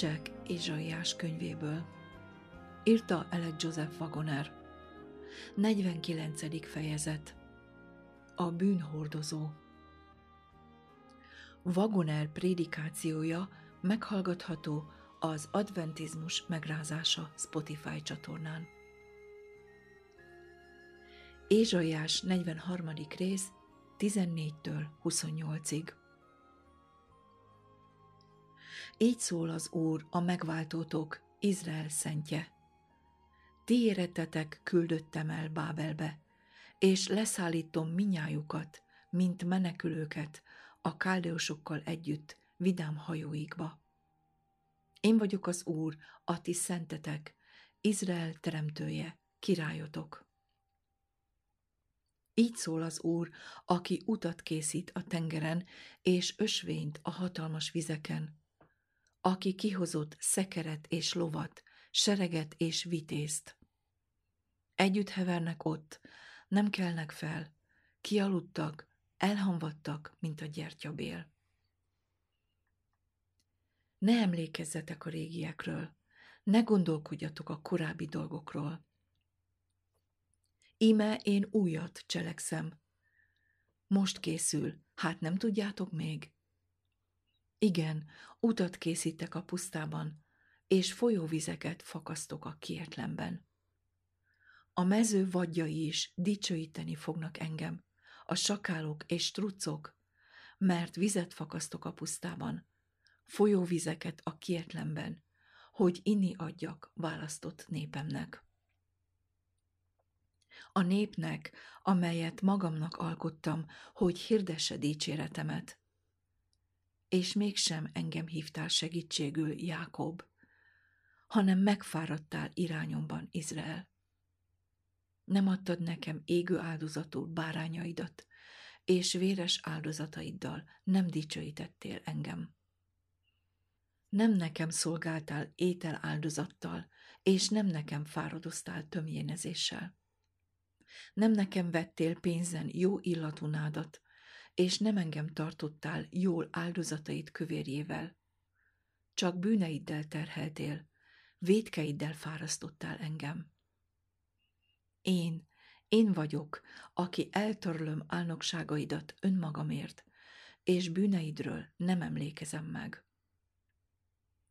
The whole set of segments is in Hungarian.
Kincsek Ézsaiás könyvéből. Írta Elek Joseph Wagoner. 49. fejezet. A bűnhordozó. Wagoner prédikációja meghallgatható az Adventizmus megrázása Spotify csatornán. Ézsaiás 43. rész 14-től 28-ig. Így szól az Úr, a megváltótok, Izrael szentje. Ti érettetek küldöttem el Bábelbe, és leszállítom minnyájukat, mint menekülőket, a káldeusokkal együtt vidám hajóikba. Én vagyok az Úr, a ti szentetek, Izrael teremtője, királyotok. Így szól az Úr, aki utat készít a tengeren, és ösvényt a hatalmas vizeken, aki kihozott szekeret és lovat, sereget és vitézt. Együtt hevernek ott, nem kelnek fel, kialudtak, elhamvadtak, mint a gyertyabél. Ne emlékezzetek a régiekről, ne gondolkodjatok a korábbi dolgokról. Íme én újat cselekszem. Most készül, hát nem tudjátok még? Igen, utat készítek a pusztában, és folyóvizeket fakasztok a kietlenben. A mező vadjai is dicsőíteni fognak engem, a sakálok és trucok, mert vizet fakasztok a pusztában, folyóvizeket a kietlenben, hogy inni adjak választott népemnek. A népnek, amelyet magamnak alkottam, hogy hirdesse dicséretemet, és mégsem engem hívtál segítségül, Jákob, hanem megfáradtál irányomban, Izrael. Nem adtad nekem égő áldozatul bárányaidat, és véres áldozataiddal nem dicsőítettél engem. Nem nekem szolgáltál étel áldozattal, és nem nekem fáradoztál tömjénezéssel. Nem nekem vettél pénzen jó illatú nádat, és nem engem tartottál jól áldozatait kövérjével. Csak bűneiddel terheltél, védkeiddel fárasztottál engem. Én, én vagyok, aki eltörlöm álnokságaidat önmagamért, és bűneidről nem emlékezem meg.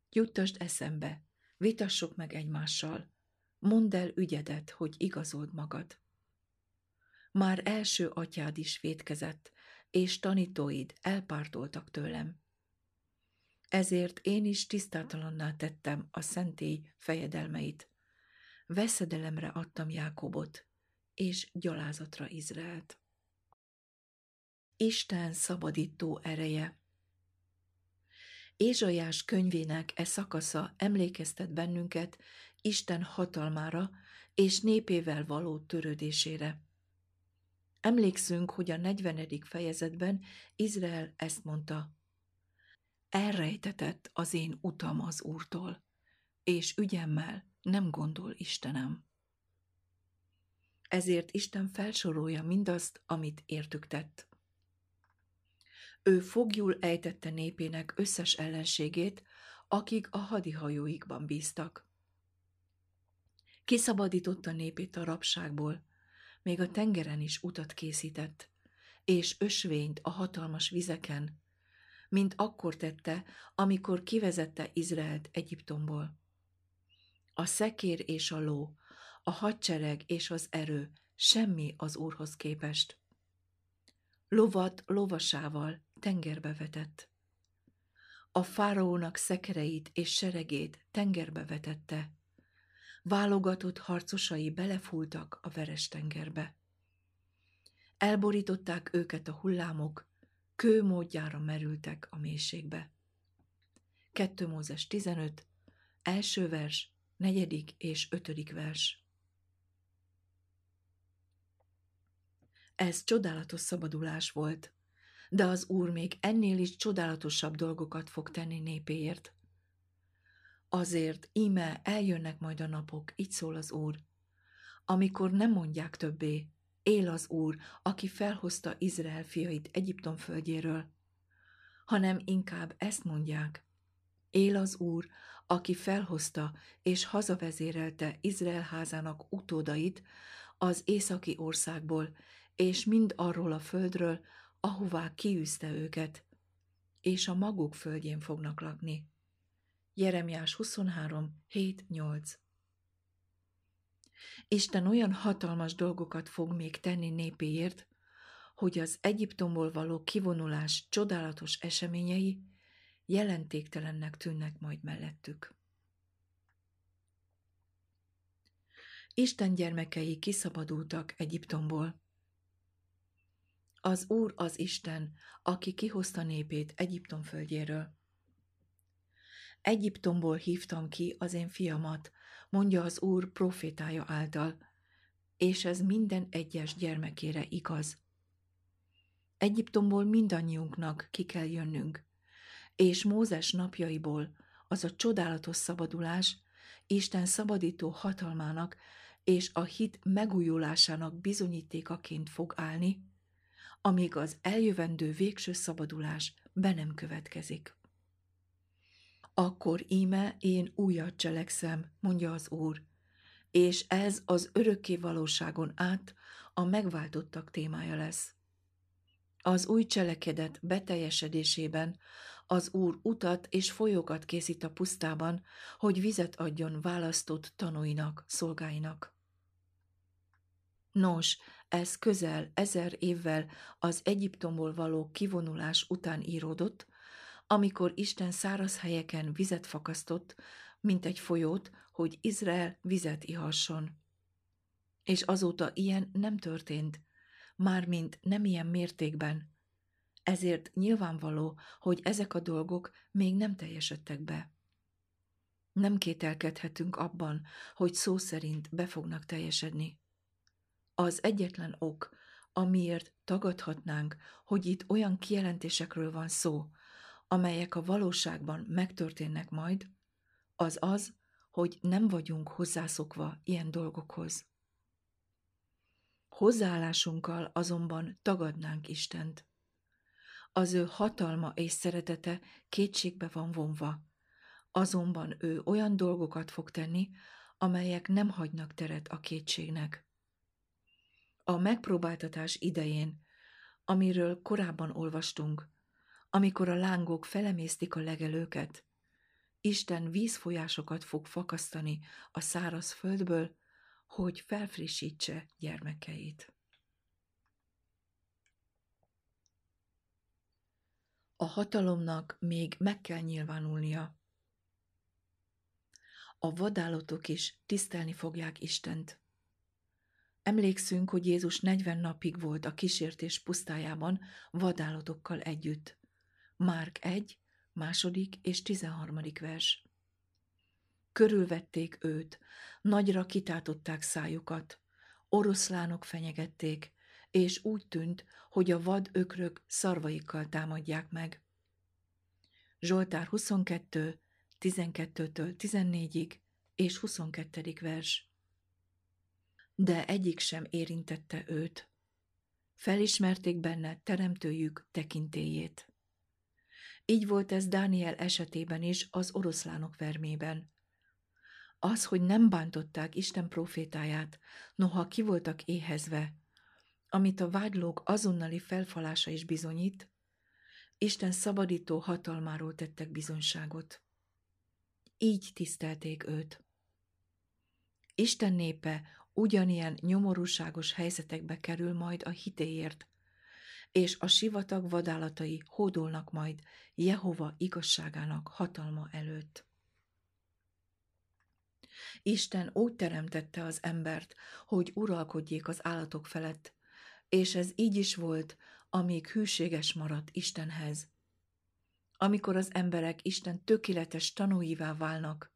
Juttasd eszembe, vitassuk meg egymással, mondd el ügyedet, hogy igazold magad. Már első atyád is védkezett, és tanítóid elpártoltak tőlem. Ezért én is tisztátalanná tettem a szentély fejedelmeit. Veszedelemre adtam Jákobot, és gyalázatra Izraelt. Isten szabadító ereje Ézsajás könyvének e szakasza emlékeztet bennünket Isten hatalmára és népével való törődésére. Emlékszünk, hogy a 40. fejezetben Izrael ezt mondta. Elrejtetett az én utam az Úrtól, és ügyemmel nem gondol Istenem. Ezért Isten felsorolja mindazt, amit értük tett. Ő fogjul ejtette népének összes ellenségét, akik a hadihajóikban bíztak. Kiszabadította népét a rabságból, még a tengeren is utat készített, és ösvényt a hatalmas vizeken, mint akkor tette, amikor kivezette Izraelt Egyiptomból. A szekér és a ló, a hadsereg és az erő semmi az Úrhoz képest. Lovat lovasával tengerbe vetett. A fáraónak szekereit és seregét tengerbe vetette, válogatott harcosai belefúltak a veres tengerbe. Elborították őket a hullámok, kő módjára merültek a mélységbe. 2 Mózes 15, első vers, negyedik és ötödik vers. Ez csodálatos szabadulás volt, de az Úr még ennél is csodálatosabb dolgokat fog tenni népéért. Azért íme eljönnek majd a napok, így szól az Úr, amikor nem mondják többé, él az Úr, aki felhozta Izrael fiait Egyiptom földjéről, hanem inkább ezt mondják, Él az Úr, aki felhozta és hazavezérelte Izrael házának utódait az északi országból, és mind arról a földről, ahová kiűzte őket, és a maguk földjén fognak lakni. Jeremiás 23, 7-8 Isten olyan hatalmas dolgokat fog még tenni népéért, hogy az Egyiptomból való kivonulás csodálatos eseményei jelentéktelennek tűnnek majd mellettük. Isten gyermekei kiszabadultak Egyiptomból. Az Úr az Isten, aki kihozta népét Egyiptom földjéről. Egyiptomból hívtam ki az én fiamat, mondja az Úr profétája által, és ez minden egyes gyermekére igaz. Egyiptomból mindannyiunknak ki kell jönnünk, és Mózes napjaiból az a csodálatos szabadulás Isten szabadító hatalmának és a hit megújulásának bizonyítékaként fog állni, amíg az eljövendő végső szabadulás be nem következik. Akkor íme én újat cselekszem, mondja az Úr, és ez az örökké valóságon át a megváltottak témája lesz. Az új cselekedet beteljesedésében az Úr utat és folyókat készít a pusztában, hogy vizet adjon választott tanúinak, szolgáinak. Nos, ez közel ezer évvel az Egyiptomból való kivonulás után íródott, amikor Isten száraz helyeken vizet fakasztott, mint egy folyót, hogy Izrael vizet ihasson. És azóta ilyen nem történt, mármint nem ilyen mértékben. Ezért nyilvánvaló, hogy ezek a dolgok még nem teljesedtek be. Nem kételkedhetünk abban, hogy szó szerint be fognak teljesedni. Az egyetlen ok, amiért tagadhatnánk, hogy itt olyan kijelentésekről van szó, amelyek a valóságban megtörténnek majd, az az, hogy nem vagyunk hozzászokva ilyen dolgokhoz. Hozzáállásunkkal azonban tagadnánk Istent. Az ő hatalma és szeretete kétségbe van vonva, azonban ő olyan dolgokat fog tenni, amelyek nem hagynak teret a kétségnek. A megpróbáltatás idején, amiről korábban olvastunk, amikor a lángok felemésztik a legelőket, Isten vízfolyásokat fog fakasztani a száraz földből, hogy felfrissítse gyermekeit. A hatalomnak még meg kell nyilvánulnia. A vadállatok is tisztelni fogják Istent. Emlékszünk, hogy Jézus 40 napig volt a kísértés pusztájában vadállatokkal együtt. Márk 1, második és tizenharmadik vers. Körülvették őt, nagyra kitátották szájukat, oroszlánok fenyegették, és úgy tűnt, hogy a vad ökrök szarvaikkal támadják meg. Zsoltár 22, 12-től 14-ig és 22. vers. De egyik sem érintette őt. Felismerték benne teremtőjük tekintélyét. Így volt ez Dániel esetében is az oroszlánok vermében. Az, hogy nem bántották Isten profétáját, noha ki voltak éhezve, amit a vágylók azonnali felfalása is bizonyít, Isten szabadító hatalmáról tettek bizonyságot. Így tisztelték őt. Isten népe ugyanilyen nyomorúságos helyzetekbe kerül majd a hitéért, és a sivatag vadállatai hódolnak majd Jehova igazságának hatalma előtt. Isten úgy teremtette az embert, hogy uralkodjék az állatok felett, és ez így is volt, amíg hűséges maradt Istenhez. Amikor az emberek Isten tökéletes tanúivá válnak,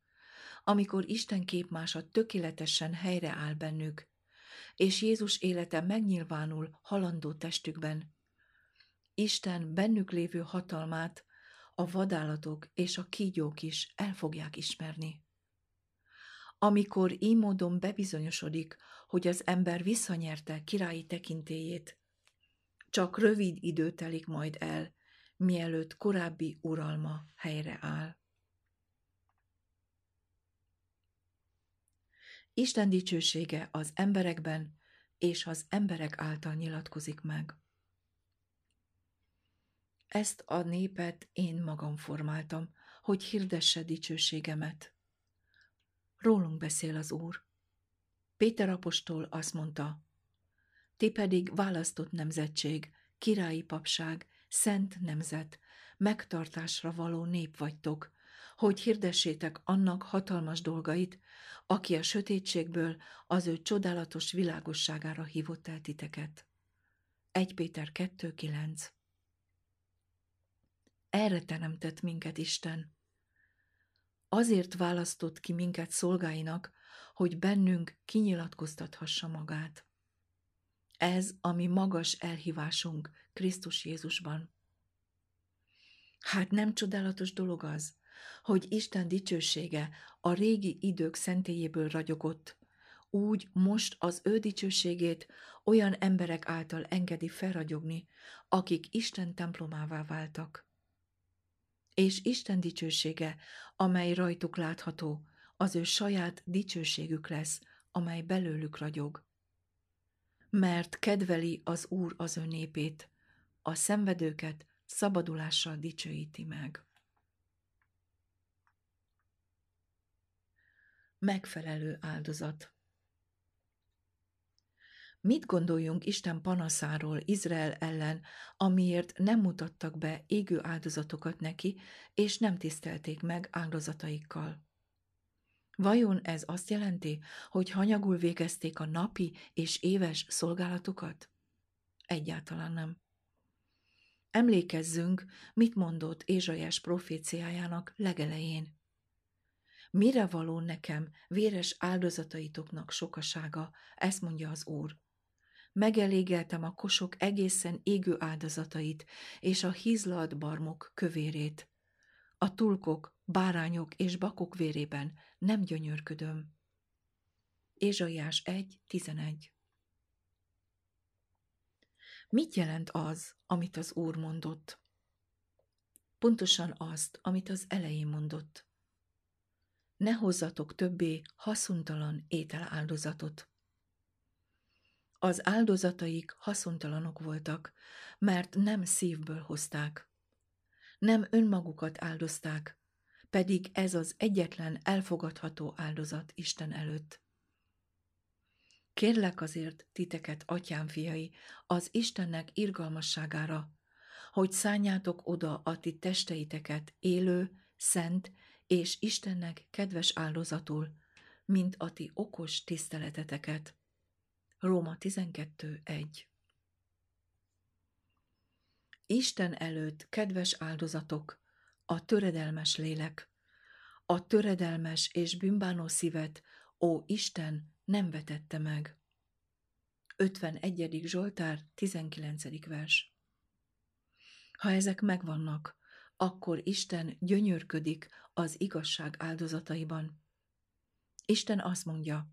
amikor Isten képmása tökéletesen helyreáll bennük, és Jézus élete megnyilvánul halandó testükben, Isten bennük lévő hatalmát a vadállatok és a kígyók is el fogják ismerni. Amikor így módon bebizonyosodik, hogy az ember visszanyerte királyi tekintélyét, csak rövid idő telik majd el, mielőtt korábbi uralma helyre áll. Isten dicsősége az emberekben és az emberek által nyilatkozik meg. Ezt a népet én magam formáltam, hogy hirdesse dicsőségemet. Rólunk beszél az Úr. Péter apostol azt mondta, ti pedig választott nemzetség, királyi papság, szent nemzet, megtartásra való nép vagytok, hogy hirdessétek annak hatalmas dolgait, aki a sötétségből az ő csodálatos világosságára hívott el titeket. 1 Péter 2.9 Erre teremtett minket Isten. Azért választott ki minket szolgáinak, hogy bennünk kinyilatkoztathassa magát. Ez a mi magas elhívásunk Krisztus Jézusban. Hát nem csodálatos dolog az, hogy Isten dicsősége a régi idők szentélyéből ragyogott, úgy most az ő dicsőségét olyan emberek által engedi felragyogni, akik Isten templomává váltak. És Isten dicsősége, amely rajtuk látható, az ő saját dicsőségük lesz, amely belőlük ragyog. Mert kedveli az Úr az ő népét, a szenvedőket szabadulással dicsőíti meg. Megfelelő áldozat Mit gondoljunk Isten panaszáról Izrael ellen, amiért nem mutattak be égő áldozatokat neki, és nem tisztelték meg áldozataikkal? Vajon ez azt jelenti, hogy hanyagul végezték a napi és éves szolgálatukat? Egyáltalán nem. Emlékezzünk, mit mondott Ézsajás proféciájának legelején. Mire való nekem véres áldozataitoknak sokasága, ezt mondja az Úr. Megelégeltem a kosok egészen égő áldozatait, és a hízlalt barmok kövérét. A tulkok, bárányok és bakok vérében nem gyönyörködöm. Ézsaiás 1.11 Mit jelent az, amit az Úr mondott? Pontosan azt, amit az elején mondott. Ne hozzatok többé haszontalan ételáldozatot. Az áldozataik haszontalanok voltak, mert nem szívből hozták. Nem önmagukat áldozták, pedig ez az egyetlen elfogadható áldozat Isten előtt. Kérlek azért titeket, atyám fiai, az Istennek irgalmasságára, hogy szálljátok oda a ti testeiteket élő, szent és Istennek kedves áldozatul, mint a ti okos tiszteleteteket. Róma 12.1 Isten előtt kedves áldozatok, a töredelmes lélek, a töredelmes és bűnbánó szívet, ó Isten, nem vetette meg. 51. Zsoltár, 19. vers. Ha ezek megvannak, akkor Isten gyönyörködik az igazság áldozataiban. Isten azt mondja,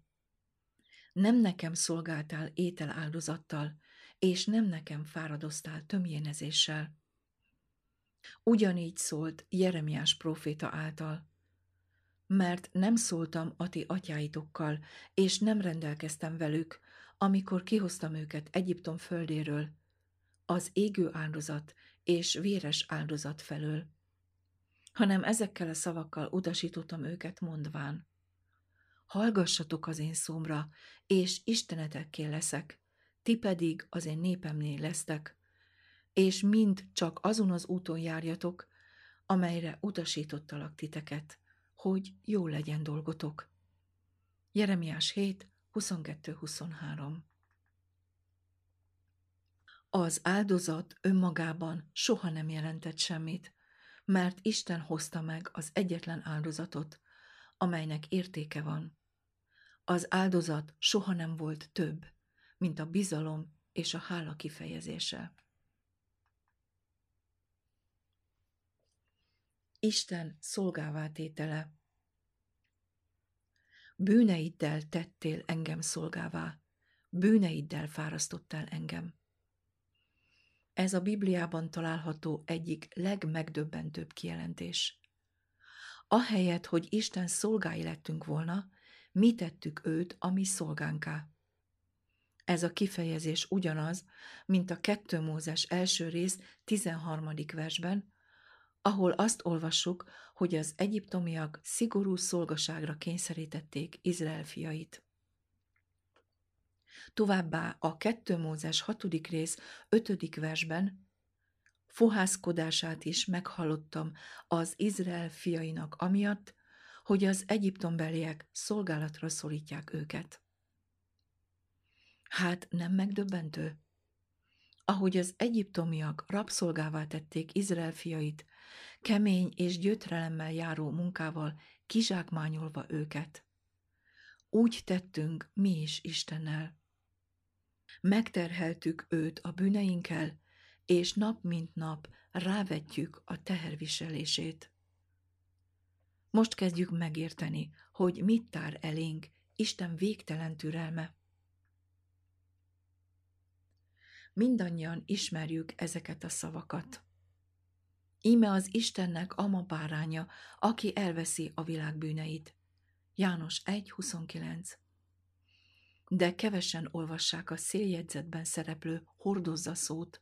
nem nekem szolgáltál étel áldozattal, és nem nekem fáradoztál tömjénezéssel. Ugyanígy szólt Jeremiás próféta által mert nem szóltam a ti atyáitokkal, és nem rendelkeztem velük, amikor kihoztam őket Egyiptom földéről, az égő áldozat és véres áldozat felől, hanem ezekkel a szavakkal utasítottam őket mondván. Hallgassatok az én szómra, és istenetekké leszek, ti pedig az én népemnél lesztek, és mind csak azon az úton járjatok, amelyre utasítottalak titeket hogy jó legyen dolgotok. Jeremiás 7, 22-23 Az áldozat önmagában soha nem jelentett semmit, mert Isten hozta meg az egyetlen áldozatot, amelynek értéke van. Az áldozat soha nem volt több, mint a bizalom és a hála kifejezése. Isten szolgává tétele. Bűneiddel tettél engem szolgává, bűneiddel fárasztottál engem. Ez a Bibliában található egyik legmegdöbbentőbb kijelentés. Ahelyett, hogy Isten szolgái lettünk volna, mi tettük őt a mi szolgánká. Ez a kifejezés ugyanaz, mint a 2 Mózes első rész 13. versben, ahol azt olvassuk, hogy az egyiptomiak szigorú szolgaságra kényszerítették Izrael fiait. Továbbá a 2 Mózes 6. rész 5. versben fohászkodását is meghallottam az Izrael fiainak amiatt, hogy az egyiptombeliek szolgálatra szólítják őket. Hát nem megdöbbentő? Ahogy az egyiptomiak rabszolgává tették Izrael fiait, kemény és gyötrelemmel járó munkával kizsákmányolva őket. Úgy tettünk mi is Istennel. Megterheltük őt a bűneinkkel, és nap mint nap rávetjük a teherviselését. Most kezdjük megérteni, hogy mit tár elénk Isten végtelen türelme. Mindannyian ismerjük ezeket a szavakat. Íme az Istennek ama báránya, aki elveszi a világ bűneit. János 1.29 De kevesen olvassák a széljegyzetben szereplő hordozza szót,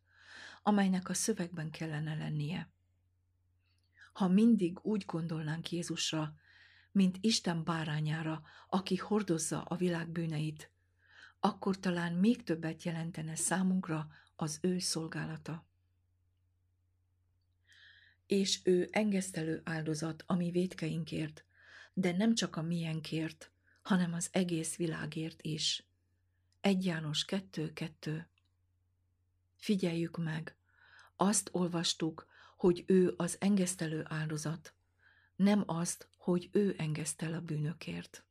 amelynek a szövegben kellene lennie. Ha mindig úgy gondolnánk Jézusra, mint Isten bárányára, aki hordozza a világ bűneit, akkor talán még többet jelentene számunkra az ő szolgálata. És ő engesztelő áldozat a mi védkeinkért, de nem csak a miénkért, hanem az egész világért is. 1 János 2.2 Figyeljük meg, azt olvastuk, hogy ő az engesztelő áldozat, nem azt, hogy ő engesztel a bűnökért.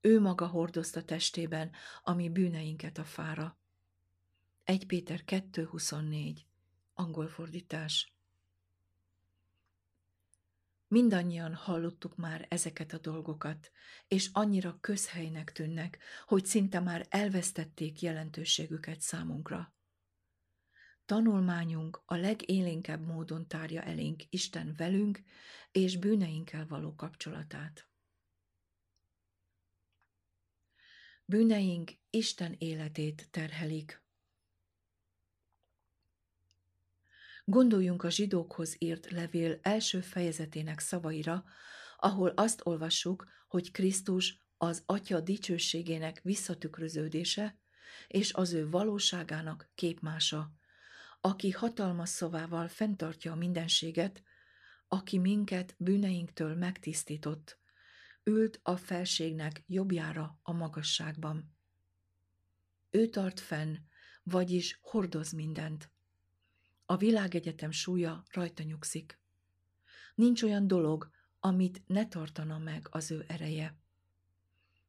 Ő maga hordozta testében, ami bűneinket a fára. 1 Péter 2.24 Angol fordítás Mindannyian hallottuk már ezeket a dolgokat, és annyira közhelynek tűnnek, hogy szinte már elvesztették jelentőségüket számunkra. Tanulmányunk a legélénkebb módon tárja elénk Isten velünk és bűneinkkel való kapcsolatát. Bűneink Isten életét terhelik. Gondoljunk a zsidókhoz írt levél első fejezetének szavaira, ahol azt olvassuk, hogy Krisztus az Atya dicsőségének visszatükröződése és az ő valóságának képmása, aki hatalmas szavával fenntartja a mindenséget, aki minket bűneinktől megtisztított, ült a felségnek jobbjára a magasságban. Ő tart fenn, vagyis hordoz mindent. A világegyetem súlya rajta nyugszik. Nincs olyan dolog, amit ne tartana meg az ő ereje.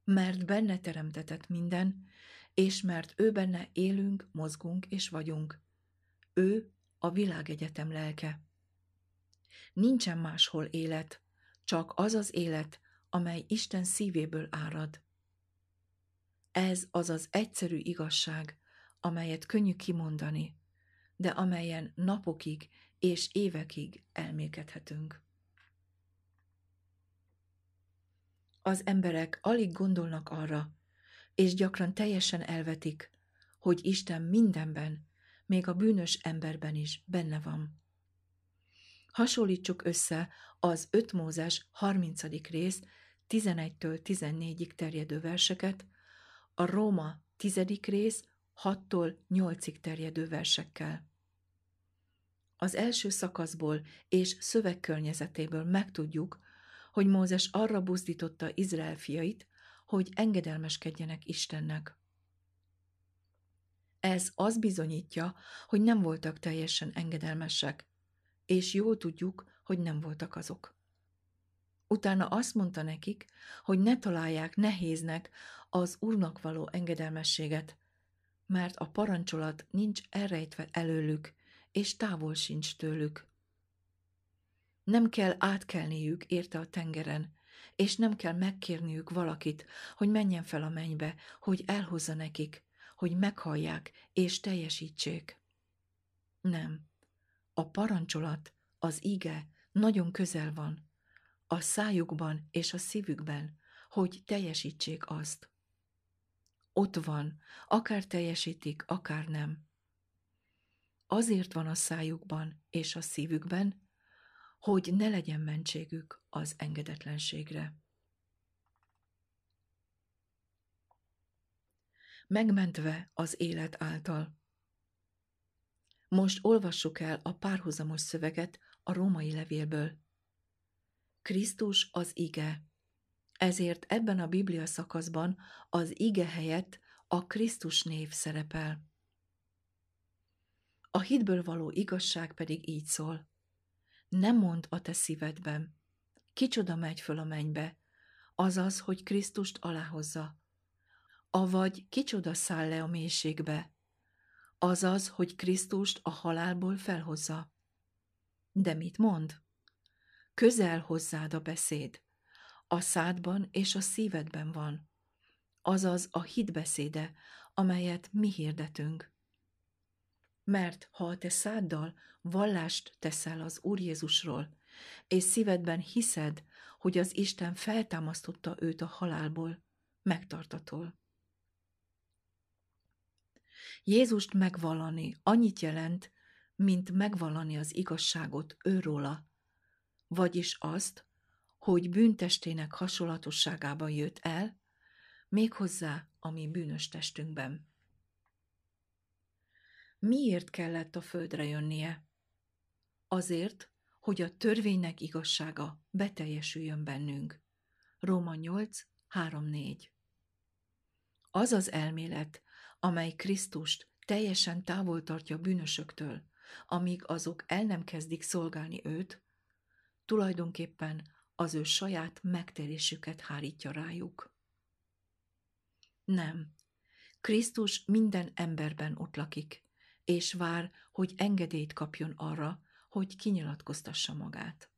Mert benne teremtetett minden, és mert ő benne élünk, mozgunk és vagyunk. Ő a világegyetem lelke. Nincsen máshol élet, csak az az élet, amely Isten szívéből árad. Ez az az egyszerű igazság, amelyet könnyű kimondani, de amelyen napokig és évekig elmékedhetünk. Az emberek alig gondolnak arra, és gyakran teljesen elvetik, hogy Isten mindenben, még a bűnös emberben is benne van. Hasonlítsuk össze az 5 Mózes 30. rész 11-től 14-ig terjedő verseket, a Róma 10. rész 6-tól 8-ig terjedő versekkel. Az első szakaszból és szövegkörnyezetéből megtudjuk, hogy Mózes arra buzdította Izrael fiait, hogy engedelmeskedjenek Istennek. Ez az bizonyítja, hogy nem voltak teljesen engedelmesek, és jól tudjuk, hogy nem voltak azok. Utána azt mondta nekik, hogy ne találják nehéznek az Úrnak való engedelmességet, mert a parancsolat nincs elrejtve előlük, és távol sincs tőlük. Nem kell átkelniük érte a tengeren, és nem kell megkérniük valakit, hogy menjen fel a mennybe, hogy elhozza nekik, hogy meghallják és teljesítsék. Nem. A parancsolat, az ige nagyon közel van, a szájukban és a szívükben, hogy teljesítsék azt. Ott van, akár teljesítik, akár nem. Azért van a szájukban és a szívükben, hogy ne legyen mentségük az engedetlenségre. Megmentve az élet által. Most olvassuk el a párhuzamos szöveget a római levélből. Krisztus az ige. Ezért ebben a Biblia szakaszban az ige helyett a Krisztus név szerepel. A hitből való igazság pedig így szól. Nem mond a te szívedben. Kicsoda megy föl a mennybe, azaz, hogy Krisztust aláhozza. Avagy kicsoda száll le a mélységbe, azaz, hogy Krisztust a halálból felhozza. De mit mond? Közel hozzád a beszéd. A szádban és a szívedben van. Azaz a hitbeszéde, amelyet mi hirdetünk. Mert ha a te száddal vallást teszel az Úr Jézusról, és szívedben hiszed, hogy az Isten feltámasztotta őt a halálból, megtartatol. Jézust megvallani annyit jelent, mint megvallani az igazságot őróla, vagyis azt, hogy bűntestének hasonlatosságában jött el, méghozzá a mi bűnös testünkben. Miért kellett a földre jönnie? Azért, hogy a törvénynek igazsága beteljesüljön bennünk. Róma 8, 3-4 Az az elmélet, amely Krisztust teljesen távol tartja bűnösöktől, amíg azok el nem kezdik szolgálni őt, tulajdonképpen az ő saját megtérésüket hárítja rájuk. Nem, Krisztus minden emberben ott lakik, és vár, hogy engedélyt kapjon arra, hogy kinyilatkoztassa magát.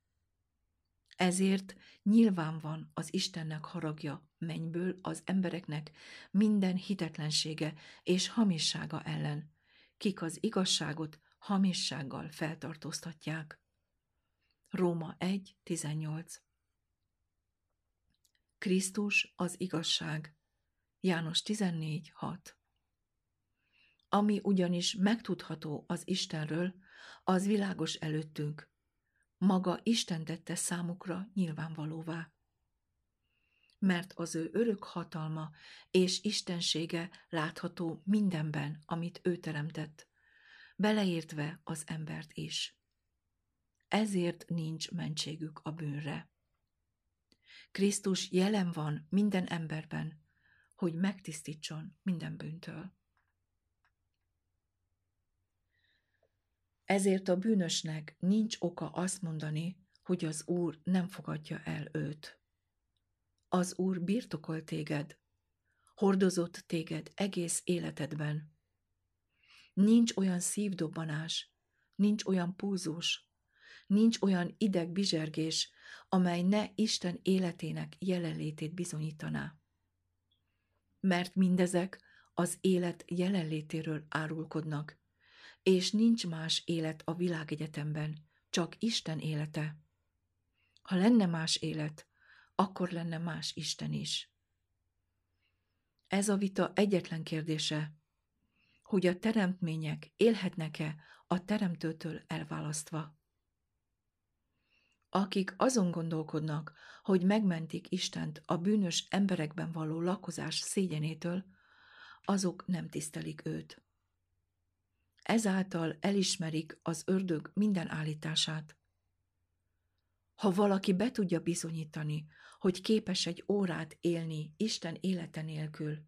Ezért nyilván van az Istennek haragja mennyből az embereknek minden hitetlensége és hamissága ellen, kik az igazságot hamissággal feltartóztatják. Róma 1.18 Krisztus az igazság. János 14.6 Ami ugyanis megtudható az Istenről, az világos előttünk. Maga Isten tette számukra nyilvánvalóvá. Mert az ő örök hatalma és istensége látható mindenben, amit ő teremtett, beleértve az embert is. Ezért nincs mentségük a bűnre. Krisztus jelen van minden emberben, hogy megtisztítson minden bűntől. Ezért a bűnösnek nincs oka azt mondani, hogy az Úr nem fogadja el őt. Az Úr birtokol téged, hordozott téged egész életedben. Nincs olyan szívdobbanás, nincs olyan púzus, nincs olyan idegbizsergés, amely ne Isten életének jelenlétét bizonyítaná. Mert mindezek az élet jelenlétéről árulkodnak, és nincs más élet a világegyetemben, csak Isten élete. Ha lenne más élet, akkor lenne más Isten is. Ez a vita egyetlen kérdése, hogy a teremtmények élhetnek-e a teremtőtől elválasztva. Akik azon gondolkodnak, hogy megmentik Istent a bűnös emberekben való lakozás szégyenétől, azok nem tisztelik őt. Ezáltal elismerik az ördög minden állítását. Ha valaki be tudja bizonyítani, hogy képes egy órát élni Isten élete nélkül,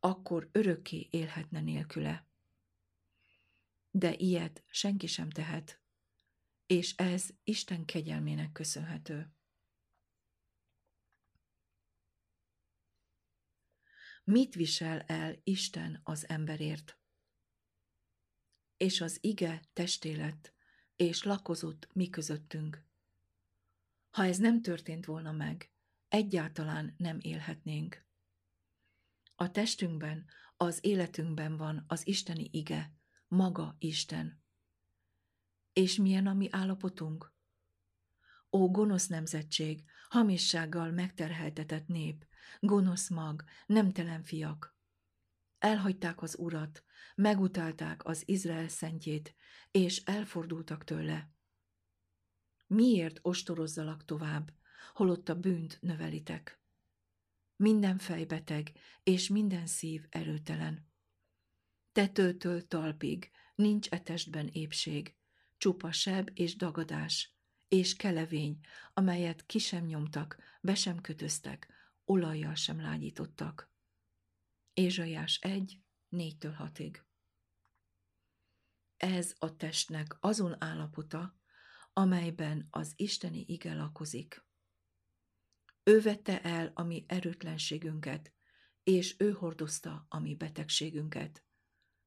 akkor örökké élhetne nélküle. De ilyet senki sem tehet, és ez Isten kegyelmének köszönhető. Mit visel el Isten az emberért? És az ige testé lett, és lakozott mi közöttünk. Ha ez nem történt volna meg, egyáltalán nem élhetnénk. A testünkben, az életünkben van az isteni ige, maga Isten. És milyen a mi állapotunk? Ó, gonosz nemzetség, hamissággal megterheltetett nép, gonosz mag, nemtelen fiak. Elhagyták az urat, megutálták az Izrael szentjét, és elfordultak tőle. Miért ostorozzalak tovább, holott a bűnt növelitek? Minden fejbeteg, és minden szív erőtelen. Tetőtől talpig nincs etestben épség, csupa seb és dagadás, és kelevény, amelyet ki sem nyomtak, be sem kötöztek, olajjal sem lágyítottak. Ézsajás 1, 4-től 6-ig. Ez a testnek azon állapota, amelyben az isteni ige lakozik. Ő vette el a mi erőtlenségünket, és ő hordozta a mi betegségünket.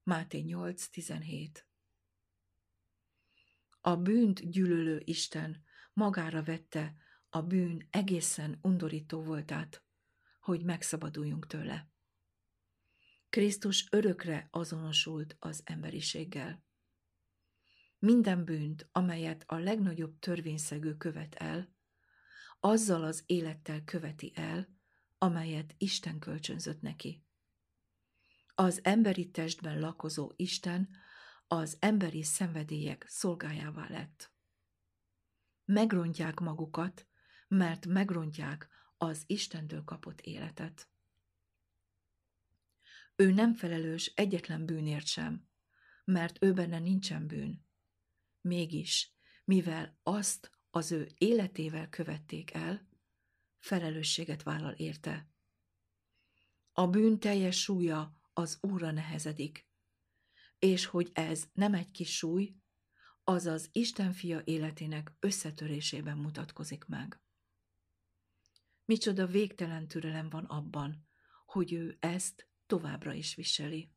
Máté 8.17 A bűnt gyűlölő Isten magára vette a bűn egészen undorító voltát, hogy megszabaduljunk tőle. Krisztus örökre azonosult az emberiséggel. Minden bűnt, amelyet a legnagyobb törvényszegő követ el, azzal az élettel követi el, amelyet Isten kölcsönzött neki. Az emberi testben lakozó Isten az emberi szenvedélyek szolgájává lett. Megrontják magukat, mert megrontják az Istentől kapott életet. Ő nem felelős egyetlen bűnért sem, mert ő benne nincsen bűn. Mégis, mivel azt az ő életével követték el, felelősséget vállal érte. A bűn teljes súlya az Úrra nehezedik, és hogy ez nem egy kis súly, az az Isten fia életének összetörésében mutatkozik meg. Micsoda végtelen türelem van abban, hogy ő ezt továbbra is viseli.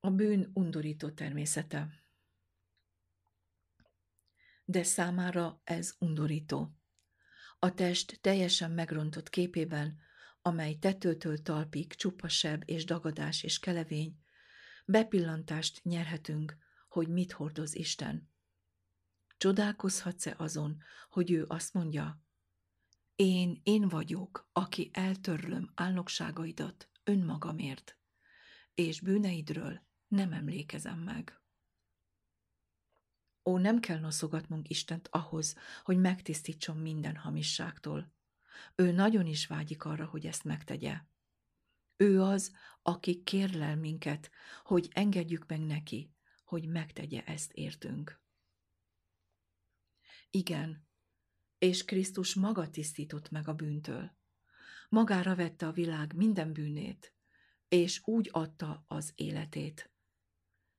A bűn undorító természete. De számára ez undorító. A test teljesen megrontott képében, amely tetőtől talpig csupa seb és dagadás és kelevény, bepillantást nyerhetünk, hogy mit hordoz Isten. Csodálkozhatsz-e azon, hogy ő azt mondja, én, én vagyok, aki eltörlöm álnokságaidat önmagamért, és bűneidről nem emlékezem meg. Ó, nem kell noszogatnunk Istent ahhoz, hogy megtisztítson minden hamisságtól. Ő nagyon is vágyik arra, hogy ezt megtegye. Ő az, aki kérlel minket, hogy engedjük meg neki, hogy megtegye ezt értünk. Igen, és Krisztus maga tisztított meg a bűntől. Magára vette a világ minden bűnét, és úgy adta az életét.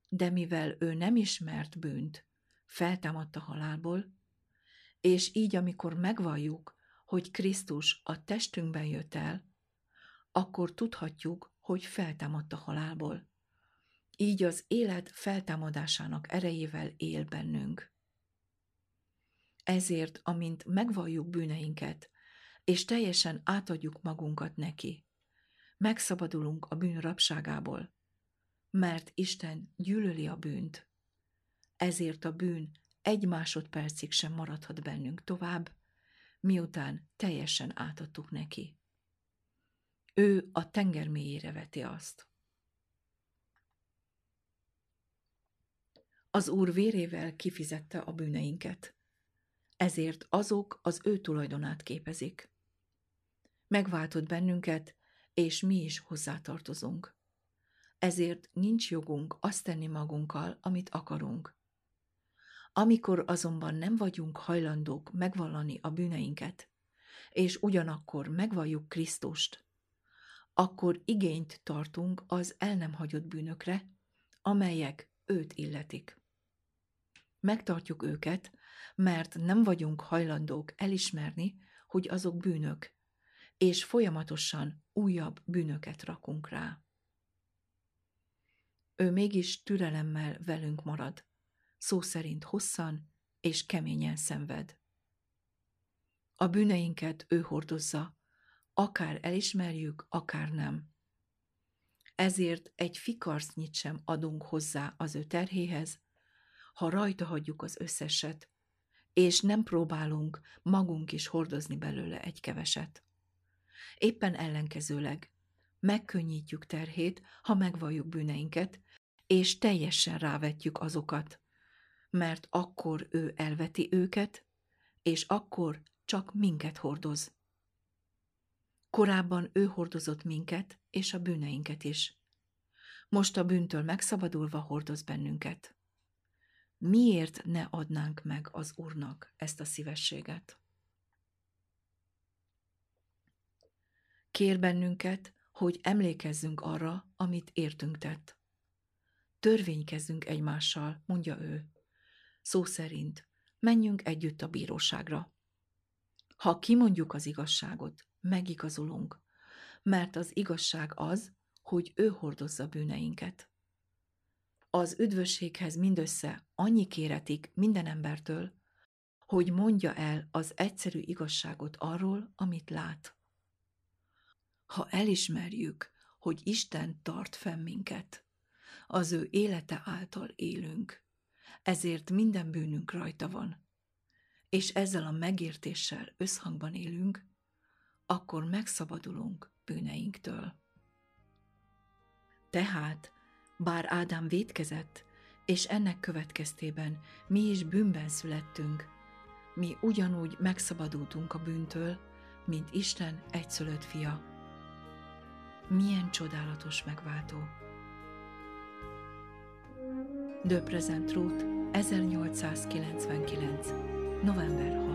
De mivel ő nem ismert bűnt, feltámadt a halálból, és így, amikor megvalljuk, hogy Krisztus a testünkben jött el, akkor tudhatjuk, hogy feltámadt a halálból. Így az élet feltámadásának erejével él bennünk. Ezért, amint megvalljuk bűneinket, és teljesen átadjuk magunkat neki, megszabadulunk a bűn rabságából, mert Isten gyűlöli a bűnt. Ezért a bűn egy másodpercig sem maradhat bennünk tovább, miután teljesen átadtuk neki. Ő a tenger mélyére veti azt. Az Úr vérével kifizette a bűneinket, ezért azok az ő tulajdonát képezik. Megváltott bennünket, és mi is hozzátartozunk. Ezért nincs jogunk azt tenni magunkkal, amit akarunk. Amikor azonban nem vagyunk hajlandók megvallani a bűneinket, és ugyanakkor megvalljuk Krisztust, akkor igényt tartunk az el nem hagyott bűnökre, amelyek őt illetik. Megtartjuk őket, mert nem vagyunk hajlandók elismerni, hogy azok bűnök, és folyamatosan újabb bűnöket rakunk rá. Ő mégis türelemmel velünk marad, szó szerint hosszan és keményen szenved. A bűneinket ő hordozza, akár elismerjük, akár nem. Ezért egy fikarsznyit sem adunk hozzá az ő terhéhez, ha rajta hagyjuk az összeset, és nem próbálunk magunk is hordozni belőle egy keveset. Éppen ellenkezőleg megkönnyítjük terhét, ha megvalljuk bűneinket, és teljesen rávetjük azokat, mert akkor ő elveti őket, és akkor csak minket hordoz. Korábban ő hordozott minket és a bűneinket is. Most a bűntől megszabadulva hordoz bennünket. Miért ne adnánk meg az Úrnak ezt a szívességet? Kér bennünket, hogy emlékezzünk arra, amit értünk tett. Törvénykezzünk egymással, mondja ő. Szó szerint, menjünk együtt a bíróságra. Ha kimondjuk az igazságot, megigazulunk, mert az igazság az, hogy ő hordozza bűneinket. Az üdvösséghez mindössze annyi kéretik minden embertől, hogy mondja el az egyszerű igazságot arról, amit lát. Ha elismerjük, hogy Isten tart fenn minket, az ő élete által élünk, ezért minden bűnünk rajta van, és ezzel a megértéssel összhangban élünk, akkor megszabadulunk bűneinktől. Tehát, bár Ádám vétkezett, és ennek következtében mi is bűnben születtünk, mi ugyanúgy megszabadultunk a bűntől, mint Isten egyszülött fia. Milyen csodálatos megváltó! The Present Truth 1899. november